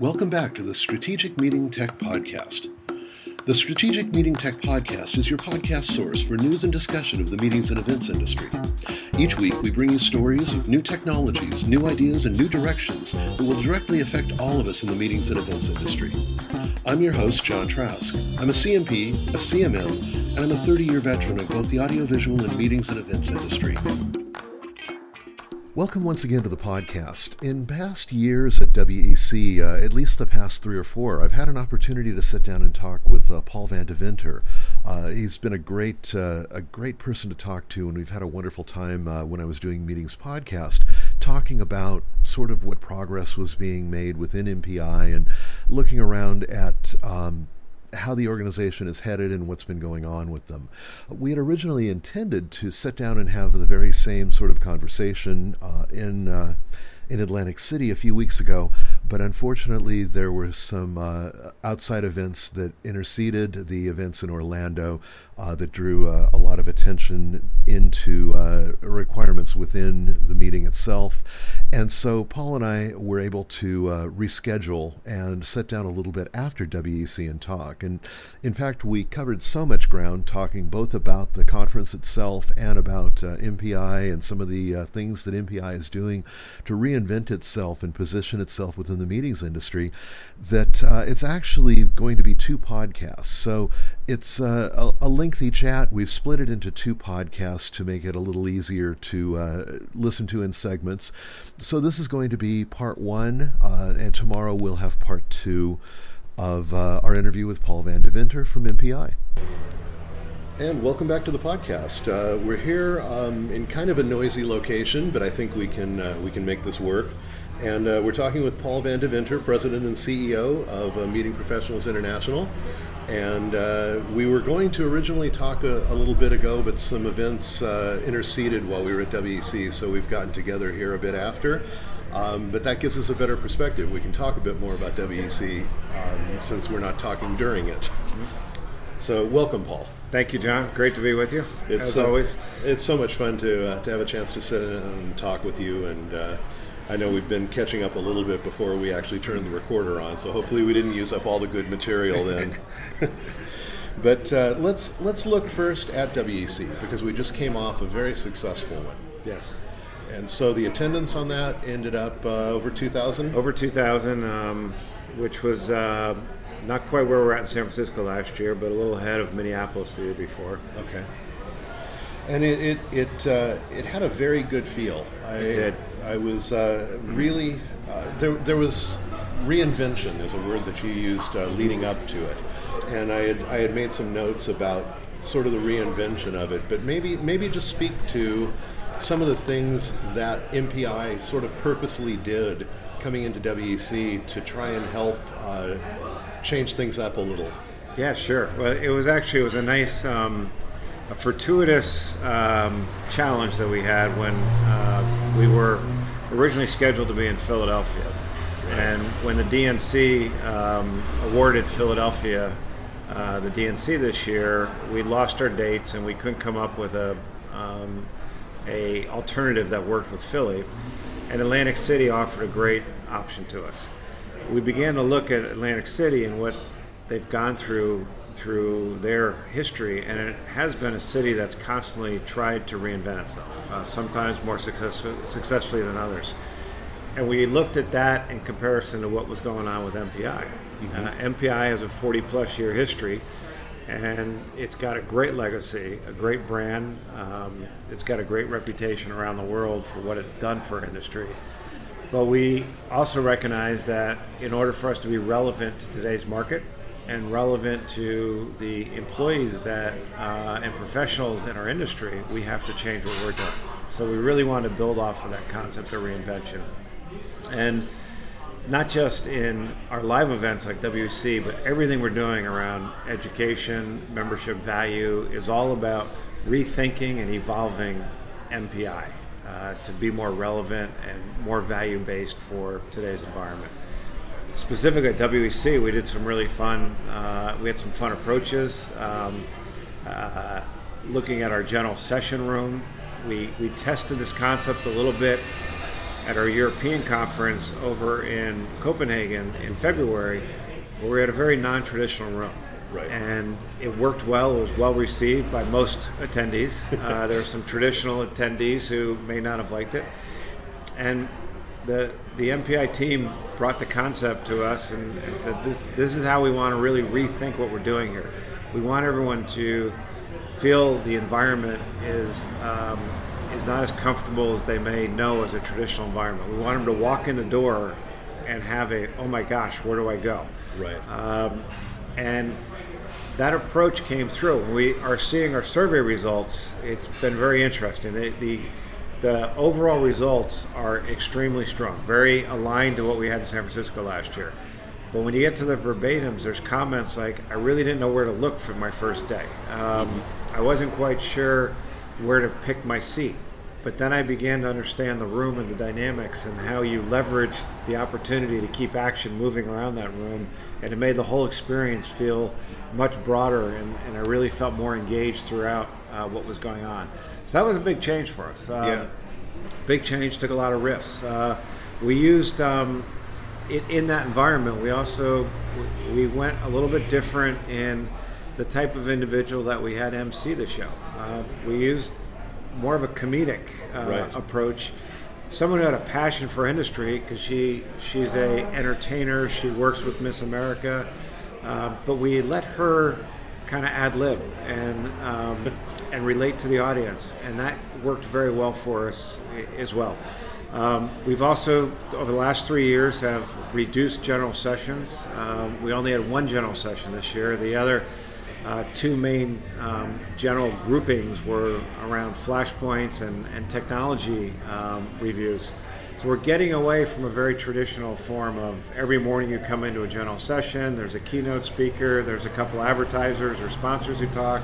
Welcome back to the Strategic Meeting Tech Podcast. The Strategic Meeting Tech Podcast is your podcast source for news and discussion of the meetings and events industry. Each week, we bring you stories of new technologies, new ideas, and new directions that will directly affect all of us in the meetings and events industry. I'm your host, John Trask. I'm a CMP, a CMM, and I'm a 30 year veteran of both the audiovisual and meetings and events industry. Welcome once again to the podcast. In past years at WEC, uh, at least the past three or four, I've had an opportunity to sit down and talk with uh, Paul Van Deventer. Uh, he's been a great, uh, a great person to talk to, and we've had a wonderful time uh, when I was doing meetings podcast, talking about sort of what progress was being made within MPI and looking around at um, how the organization is headed and what's been going on with them. We had originally intended to sit down and have the very same sort of conversation uh, in uh, in Atlantic City a few weeks ago, but unfortunately there were some uh, outside events that interceded the events in Orlando uh, that drew uh, a lot of attention into uh, requirements within the meeting itself. And so Paul and I were able to uh, reschedule and sit down a little bit after WEC and talk. And in fact, we covered so much ground talking both about the conference itself and about uh, MPI and some of the things that MPI is doing to reinvent itself and position itself within the meetings industry that uh, it's actually going to be two podcasts. So it's uh, a, a, lengthy chat. We've split it into two podcasts to make it a little easier to uh, listen to in segments. So this is going to be part one, uh, and tomorrow we'll have part two of uh, our interview with Paul Van Deventer from MPI. And welcome back to the podcast. Uh, we're here um, in kind of a noisy location, but I think we can uh, we can make this work. And uh, we're talking with Paul Van Deventer, President and CEO of uh, Meeting Professionals International. And uh, we were going to originally talk a, a, little bit ago, but some events uh, interceded while we were at WEC, so we've gotten together here a bit after. Um, but that gives us a better perspective. We can talk a bit more about WEC um, since we're not talking during it. So, welcome, Paul. Thank you, John. Great to be with you, it's, as uh, always. It's so much fun to, uh, to have a chance to sit and talk with you. And uh, I know we've been catching up a little bit before we actually turned the recorder on, so hopefully we didn't use up all the good material then. but uh, let's, let's look first at WEC because we just came off a very successful one. Yes. And so the attendance on that ended up uh, over 2,000? Over 2,000, um, which was uh, not quite where we are at in San Francisco last year, but a little ahead of Minneapolis the year before. Okay. And it it it, uh, it had a very good feel. I, it did. I was uh, really uh, there. There was reinvention is a word that you used uh, leading up to it, and I had I had made some notes about sort of the reinvention of it. But maybe maybe just speak to some of the things that MPI sort of purposely did coming into WEC to try and help uh, change things up a little. Yeah, sure. Well, it was actually it was a nice, um, a fortuitous um, challenge that we had when uh, we were originally scheduled to be in Philadelphia, right. and when the DNC um, awarded Philadelphia uh, the DNC this year, we lost our dates and we couldn't come up with a um, a alternative that worked with Philly, and Atlantic City offered a great option to us. We began to look at Atlantic City and what they've gone through through their history, and it has been a city that's constantly tried to reinvent itself, uh, sometimes more success- successfully than others. And we looked at that in comparison to what was going on with MPI. Mm-hmm. Uh, MPI has a 40 plus year history, and it's got a great legacy, a great brand. Um, it's got a great reputation around the world for what it's done for industry. But we also recognize that in order for us to be relevant to today's market and relevant to the employees that uh, and professionals in our industry, we have to change what we're doing. So we really want to build off of that concept of reinvention. And not just in our live events like WEC, but everything we're doing around education, membership value is all about rethinking and evolving MPI uh, to be more relevant and more value based for today's environment. Specifically at WEC, we did some really fun. Uh, we had some fun approaches. Um, uh, looking at our general session room, we we tested this concept a little bit at our European conference over in Copenhagen in February, where we had a very non-traditional room. Right. And it worked well. It was well received by most attendees. Uh, there were some traditional attendees who may not have liked it. And the the MPI team brought the concept to us and, and said, this, this is how we want to really rethink what we're doing here. We want everyone to feel the environment is um, is not as comfortable as they may know as a traditional environment. We want them to walk in the door and have a oh my gosh, where do I go? Right. Um, and that approach came through. When we are seeing our survey results, it's been very interesting. The, the, the overall results are extremely strong, very aligned to what we had in San Francisco last year. But when you get to the verbatims, there's comments like, I really didn't know where to look for my first day. Um, I wasn't quite sure where to pick my seat. But then I began to understand the room and the dynamics and how you leverage the opportunity to keep action moving around that room. And it made the whole experience feel much broader, and, and I really felt more engaged throughout uh, what was going on. So that was a big change for us. Uh, yeah. Big change, took a lot of risks. Uh, we used um, it in that environment. We also we went a little bit different in the type of individual that we had MC the show. Uh, we used more of a comedic uh, Right. approach. Someone who had a passion for industry because she she's a entertainer. She works with Miss America, uh, but we let her kind of ad lib and um, and relate to the audience, and that worked very well for us as well. Um, we've also, over the last three years, have reduced general sessions. Um, we only had one general session this year. The other uh, two main um, general groupings were around flashpoints and, and technology um, reviews. So we're getting away from a very traditional form of every morning you come into a general session, there's a keynote speaker, there's a couple advertisers or sponsors who talk,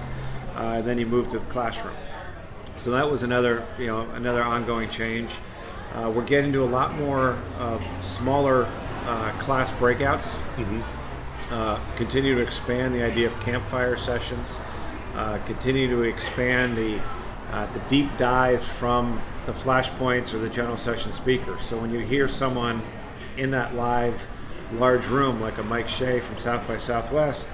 and then you move to the classroom. So that was another, you know, another ongoing change. Uh, we're getting to a lot more uh, smaller uh, class breakouts. Uh, continue to expand the idea of campfire sessions. Uh, continue to expand the uh, the deep dives from the flashpoints or the general session speakers. So when you hear someone in that live large room like a Mike Shea from South by Southwest,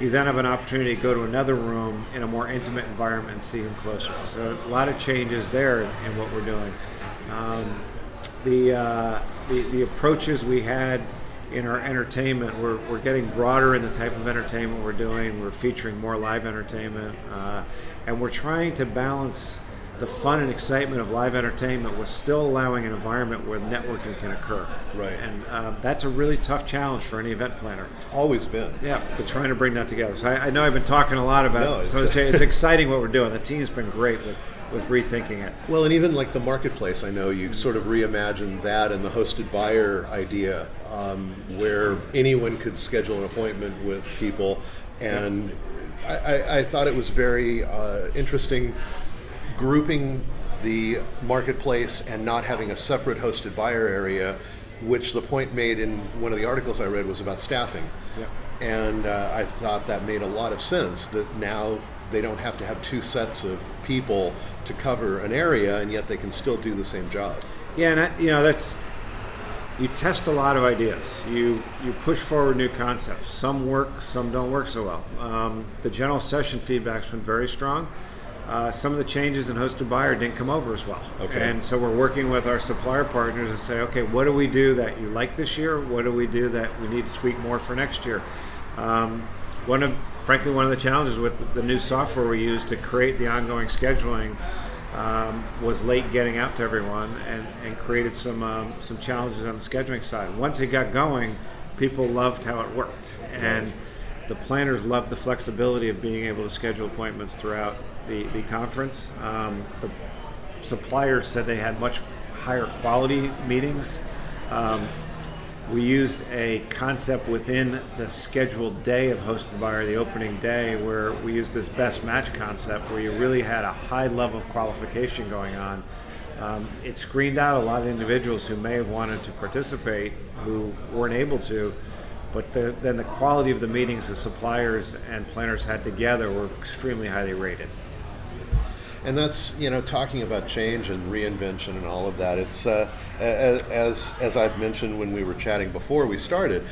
you then have an opportunity to go to another room in a more intimate environment and see him closer. So a lot of changes there in, what we're doing. Um, the, uh, the the approaches we had in our entertainment, we're, we're getting broader in the type of entertainment we're doing. We're featuring more live entertainment, uh, and we're trying to balance the fun and excitement of live entertainment was still allowing an environment where networking can occur. Right. And uh, that's a really tough challenge for any event planner. It's always been. Yeah, but trying to bring that together. So I, I know I've been talking a lot about No, it. So it's- it's, it's exciting what we're doing. The team's been great with, with rethinking it. Well, and even like the marketplace, I know you sort of reimagined that and the hosted buyer idea, um, where anyone could schedule an appointment with people, and I, I, I thought it was very uh, interesting grouping the marketplace and not having a separate hosted buyer area, which the point made in one of the articles I read was about staffing. Yep. And uh, I thought that made a lot of sense that now they don't have to have two sets of people to cover an area, and yet they can still do the same job. Yeah, and I, you know that's you test a lot of ideas. You you push forward new concepts. Some work, some don't work so well. Um, the general session feedback's been very strong. Uh, some of the changes in hosted buyer didn't come over as well. Okay. And so we're working with our supplier partners to say, okay, what do we do that you like this year? What do we do that we need to tweak more for next year? Um, one of, frankly, one of the challenges with the new software we use to create the ongoing scheduling um, was late getting out to everyone and, and created some um, some challenges on the scheduling side. Once it got going, people loved how it worked, and the planners loved the flexibility of being able to schedule appointments throughout the, the conference. Um, the suppliers said they had much higher quality meetings. Um, we used a concept within the scheduled day of hosted buyer, the opening day, where we used this best match concept where you really had a high level of qualification going on. Um, it screened out a lot of individuals who may have wanted to participate who weren't able to, but the, then the quality of the meetings the suppliers and planners had together were extremely highly rated. And that's you know talking about change and reinvention and all of that. It's uh, as as I've mentioned when we were chatting before we started.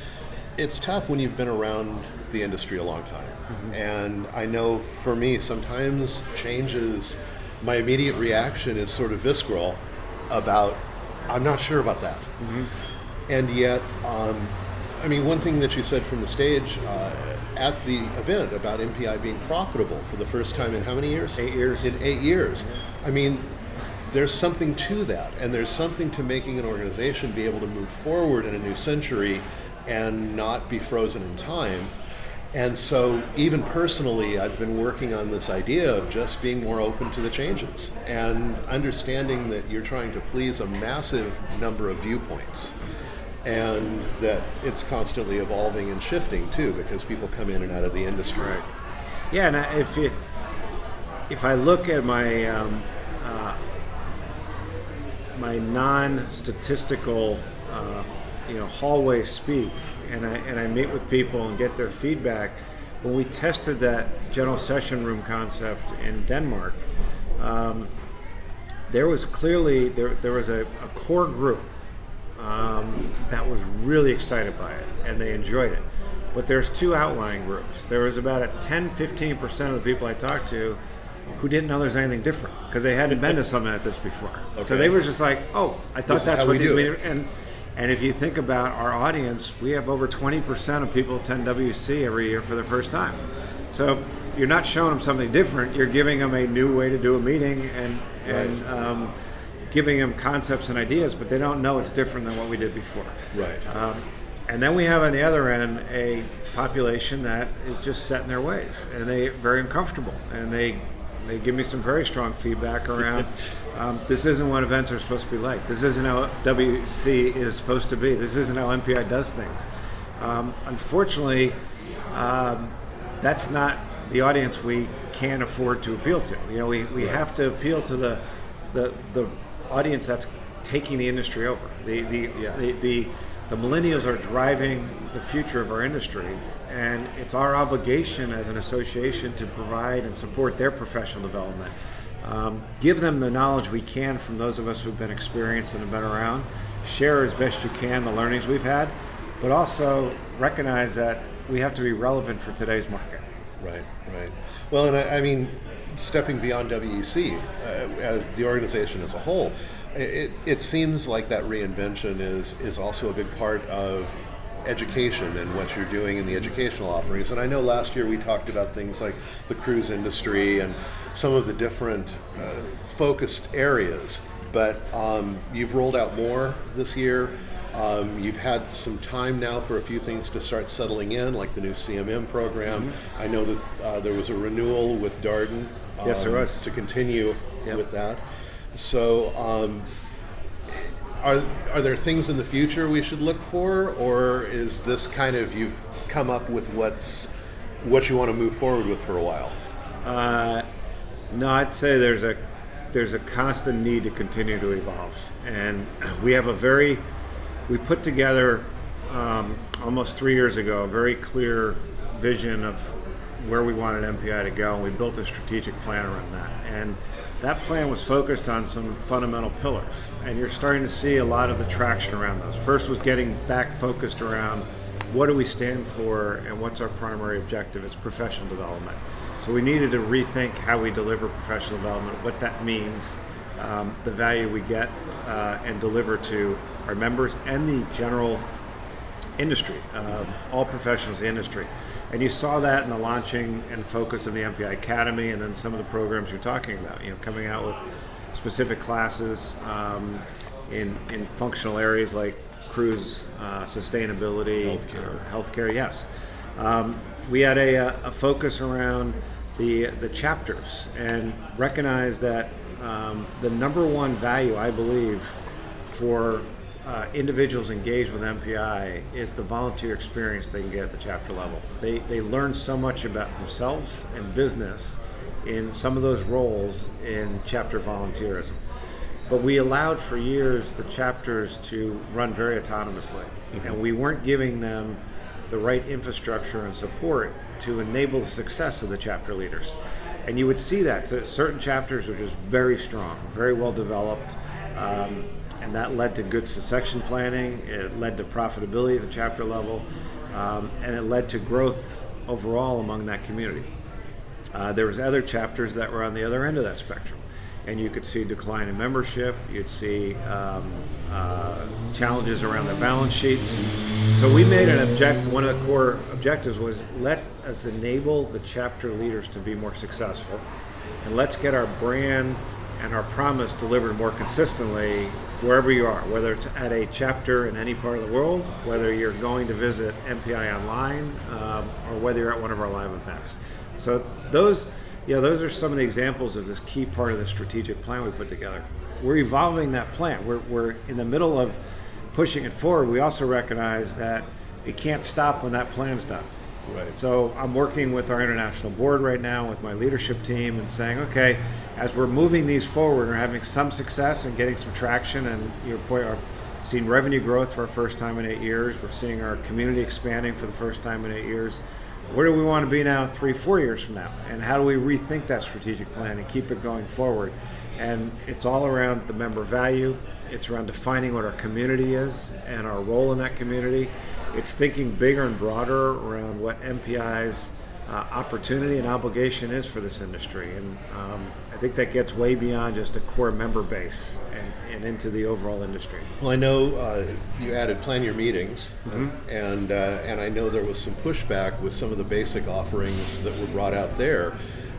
It's tough when you've been around the industry a long time, mm-hmm. and I know for me sometimes changes. My immediate reaction is sort of visceral about I'm not sure about that, mm-hmm. and yet. Um, I mean, one thing that you said from the stage uh, at the event about MPI being profitable for the first time in how many years? Eight years. In eight years. I mean, there's something to that, and there's something to making an organization be able to move forward in a new century and not be frozen in time. And so, even personally, I've been working on this idea of just being more open to the changes and understanding that you're trying to please a massive number of viewpoints and that it's constantly evolving and shifting too because people come in and out of the industry. Right. Yeah, and if you, if I look at my um, uh, my non-statistical, uh, you know, hallway speak, and I and I meet with people and get their feedback. When we tested that general session room concept in Denmark, um, there was clearly there there was a, a core group was really excited by it and they enjoyed it. But there's two outlying groups. There was about a 10 15% of the people I talked to who didn't know there's anything different because they hadn't been to something like this before. Okay. So they were just like, oh, I thought this that's what these meetings and and if you think about our audience, we have over 20% of people attend WEC every year for the first time. So you're not showing them something different. You're giving them a new way to do a meeting and and um, giving them concepts and ideas, but they don't know it's different than what we did before. Right. Um, and then we have on the other end a population that is just set in their ways, and they very uncomfortable, and they they give me some very strong feedback around um, this isn't what events are supposed to be like. This isn't how WEC is supposed to be. This isn't how MPI does things. Um, unfortunately, um, that's not the audience we can afford to appeal to. You know, we, we have to appeal to the the, the audience that's taking the industry over. The the, yeah. the, the the millennials are driving the future of our industry, and it's our obligation as an association to provide and support their professional development. Um, give them the knowledge we can from those of us who've been experienced and have been around. Share as best you can the learnings we've had, but also recognize that we have to be relevant for today's market. Right, right. Well, and I, I mean, stepping beyond WEC uh, as the organization as a whole, it, it seems like that reinvention is is also a big part of education and what you're doing in the educational offerings. And I know last year we talked about things like the cruise industry and some of the different uh, focused areas. But um, you've rolled out more this year. Um, you've had some time now for a few things to start settling in, like the new CMM program. Mm-hmm. I know that uh, there was a renewal with Darden yes, there um, was. To continue yep. with that. So, um, are are there things in the future we should look for, or is this kind of you've come up with what's what you want to move forward with for a while? Uh, no, I'd say there's a there's a constant need to continue to evolve, and we have a very we put together um, almost three years ago a very clear vision of where we wanted MPI to go, and we built a strategic plan around that. And that plan was focused on some fundamental pillars, and you're starting to see a lot of the traction around those. First was getting back focused around what do we stand for and what's our primary objective It's professional development. So we needed to rethink how we deliver professional development, what that means, um, the value we get uh, and deliver to our members and the general industry, uh, all professionals in the industry. And you saw that in the launching and focus of the MPI Academy, and then some of the programs you're talking about. You know, coming out with specific classes um, in in functional areas like cruise uh, sustainability, healthcare. Uh, healthcare, yes. Um, we had a, a, focus around the the chapters and recognize that um, the number one value I believe for uh, individuals engaged with MPI is the volunteer experience they can get at the chapter level. They, they learn so much about themselves and business in some of those roles in chapter volunteerism. But we allowed for years the chapters to run very autonomously, mm-hmm. and we weren't giving them the right infrastructure and support to enable the success of the chapter leaders. And you would see that. Certain chapters are just very strong, very well developed. Um, and that led to good succession planning. It led to profitability at the chapter level, um, and it led to growth overall among that community. Uh, there was other chapters that were on the other end of that spectrum, and you could see decline in membership. You'd see um, uh, challenges around their balance sheets. So we made an object. One of the core objectives was let us enable the chapter leaders to be more successful, and let's get our brand and our promise delivered more consistently wherever you are, whether it's at a chapter in any part of the world, whether you're going to visit MPI online, um, or whether you're at one of our live events. So those, know, those are some of the examples of this key part of the strategic plan we put together. We're evolving that plan. We're, we're in the middle of pushing it forward. We also recognize that it can't stop when that plan's done. Right. So I'm working with our international board right now with my leadership team and saying, okay, as we're moving these forward, we're having some success and getting some traction, and your point, are seeing revenue growth for our first time in eight years. We're seeing our community expanding for the first time in eight years. Where do we want to be now, three, four years from now? And how do we rethink that strategic plan and keep it going forward? And it's all around the member value. It's around defining what our community is and our role in that community it's thinking bigger and broader around what MPI's uh, opportunity and obligation is for this industry. And um, I think that gets way beyond just a core member base and, and into the overall industry. Well, I know uh, you added plan your meetings, mm-hmm. and uh, and I know there was some pushback with some of the basic offerings that were brought out there.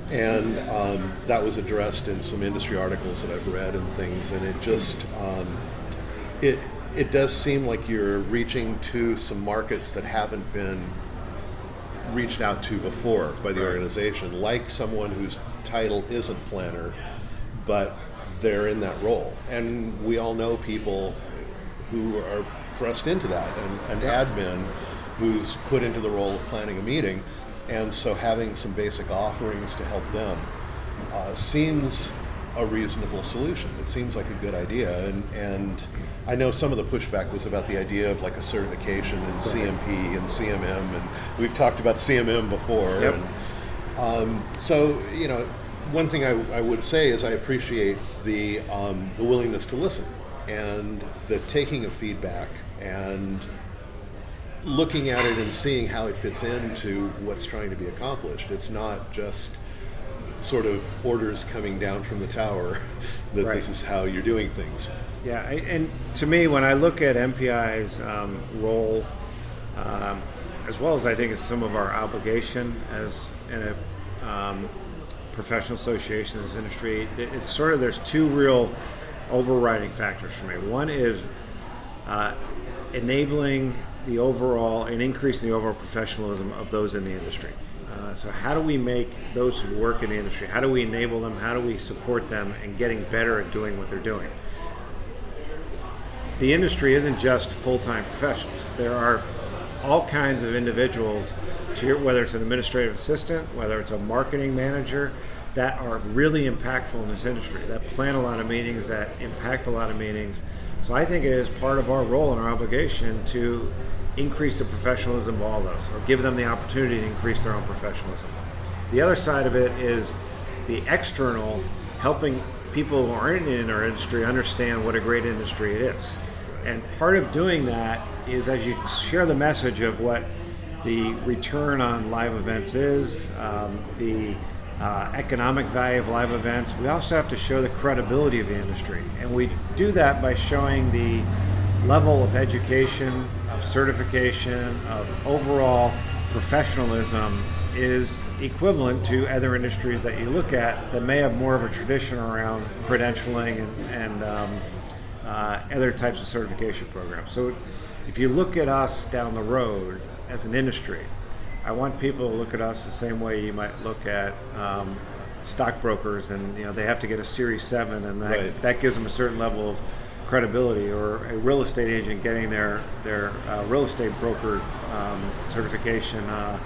And um, that was addressed in some industry articles that I've read and things, and it just um, it it does seem like you're reaching to some markets that haven't been reached out to before by the right. organization, like someone whose title isn't planner, but they're in that role. And we all know people who are thrust into that, and an admin who's put into the role of planning a meeting. And so having some basic offerings to help them uh, seems a reasonable solution. It seems like a good idea, and and I know some of the pushback was about the idea of like a certification in CMP and CMM, and we've talked about CMM before. Yep. And, um, so you know, one thing I, I, would say is I appreciate the um, the willingness to listen and the taking of feedback and looking at it and seeing how it fits into what's trying to be accomplished. It's not just sort of orders coming down from the tower that right. this is how you're doing things. Yeah, and to me, when I look at MPI's um, role, um, as well as I think it's some of our obligation as in a um, professional association in this industry, it's sort of there's two real overriding factors for me. One is uh, enabling the overall and increasing the overall professionalism of those in the industry. Uh, so how do we make those who work in the industry? How do we enable them? How do we support them in getting better at doing what they're doing? The industry isn't just full-time professionals. There are all kinds of individuals, your, whether it's an administrative assistant, whether it's a marketing manager, that are really impactful in this industry. That plan a lot of meetings, that impact a lot of meetings. So I think it is part of our role and our obligation to increase the professionalism of all those, or give them the opportunity to increase their own professionalism. The other side of it is the external, helping people who aren't in our industry understand what a great industry it is. And part of doing that is as you share the message of what the return on live events is, um, the uh, economic value of live events, we also have to show the credibility of the industry. And we do that by showing the level of education of certification, of overall professionalism is equivalent to other industries that you look at that may have more of a tradition around credentialing and, and um, uh, other types of certification programs. So if you look at us down the road as an industry, I want people to look at us the same way you might look at um, stockbrokers, and you know they have to get a Series Seven, and that, right. that gives them a certain level of credibility or a real estate agent getting their their uh, real estate broker um, certification, uh,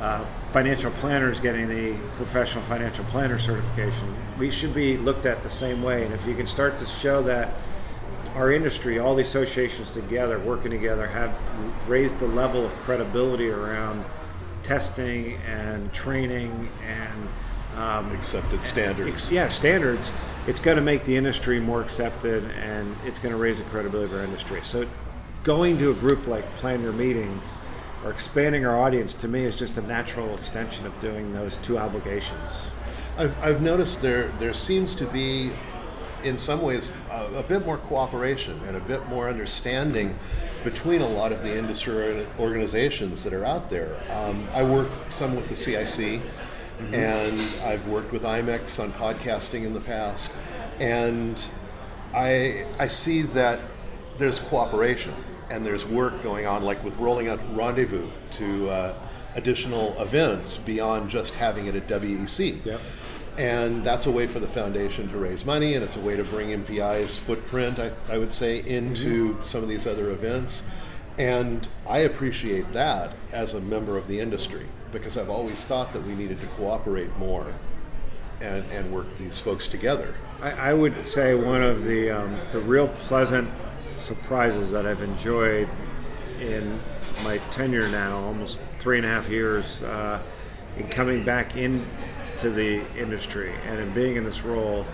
uh, financial planners getting the professional financial planner certification. We should be looked at the same way, and if you can start to show that our industry, all the associations together, working together, have raised the level of credibility around testing and training and um, accepted standards. yeah, standards. It's going to make the industry more accepted, and it's going to raise the credibility of our industry. So, going to a group like Plan Your Meetings or expanding our audience to me is just a natural extension of doing those two obligations. I've, I've noticed there there seems to be, in some ways, a, a bit more cooperation and a bit more understanding between a lot of the industry organizations that are out there. Um, I work some with the CIC, mm-hmm. and I've worked with IMEX on podcasting in the past, and I I see that there's cooperation and there's work going on, like with rolling out Rendezvous to uh, additional events beyond just having it at WEC. Yep. And that's a way for the foundation to raise money, and it's a way to bring MPI's footprint, I, I would say, into mm-hmm. some of these other events. And I appreciate that as a member of the industry because I've always thought that we needed to cooperate more and, and work these folks together. I, I would say one of the, um, the real pleasant surprises that I've enjoyed in my tenure now, almost three and a half years, uh, in coming back into the industry and in being in this role,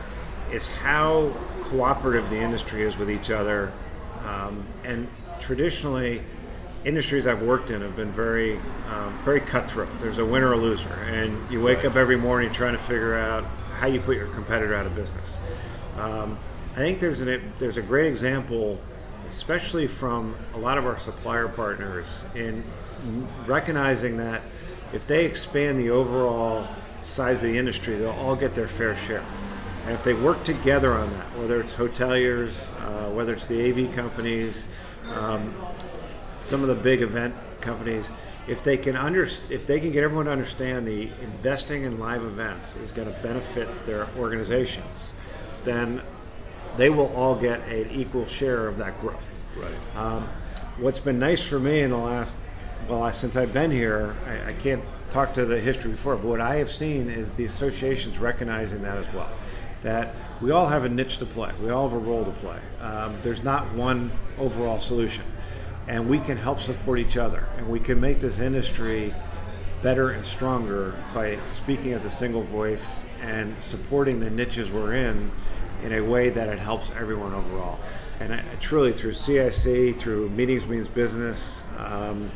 is how cooperative the industry is with each other. Um, and traditionally, industries I've worked in have been very, um, very cutthroat. There's a winner or loser, and you wake right. up every morning trying to figure out how you put your competitor out of business. Um, I think there's an, there's a great example especially from a lot of our supplier partners, in recognizing that if they expand the overall size of the industry, they'll all get their fair share. And if they work together on that, whether it's hoteliers, uh, whether it's the AV companies, um, some of the big event companies, if they can under, if they can get everyone to understand the investing in live events is going to benefit their organizations, then they will all get an equal share of that growth. Right. Um, what's been nice for me in the last, well, since I've been here, I, I, can't talk to the history before, but what I have seen is the associations recognizing that as well. That we all have a niche to play, we all have a role to play. Um, there's not one overall solution. And we can help support each other, and we can make this industry better and stronger by speaking as a single voice and supporting the niches we're in in a way that it helps everyone overall. And I, truly, through CIC, through Meetings Means Business, um,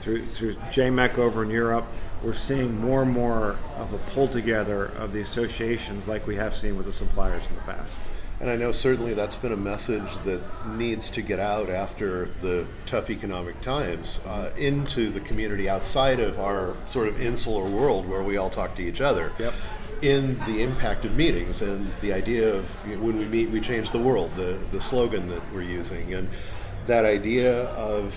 through through JMEC over in Europe, we're seeing more and more of a pull together of the associations like we have seen with the suppliers in the past. And I know certainly that's been a message that needs to get out after the tough economic times uh, into the community outside of our sort of insular world where we all talk to each other. Yep in the impact of meetings and the idea of you know, when we meet, we change the world, the, the slogan that we're using, and that idea of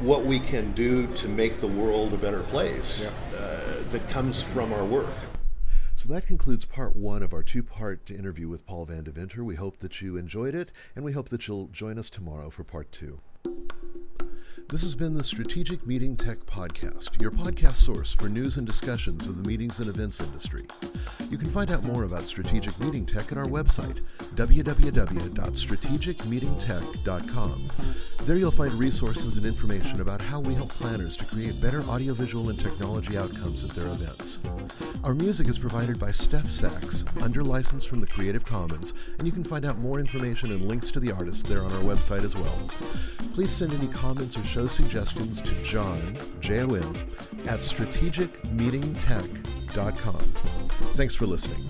what we can do to make the world a better place yeah. uh, that comes from our work. So that concludes part one of our two part interview with Paul Van Deventer. We hope that you enjoyed it, and we hope that you'll join us tomorrow for part two. This has been the Strategic Meeting Tech Podcast, your podcast source for news and discussions of the meetings and events industry. You can find out more about Strategic Meeting Tech at our website, www.strategicmeetingtech.com. There you'll find resources and information about how we help planners to create better audiovisual and technology outcomes at their events. Our music is provided by Steph Sachs, under license from the Creative Commons, and you can find out more information and links to the artists there on our website as well. Please send any comments or show suggestions to John, J-O-N, at strategicmeetingtech.com. Thanks for listening.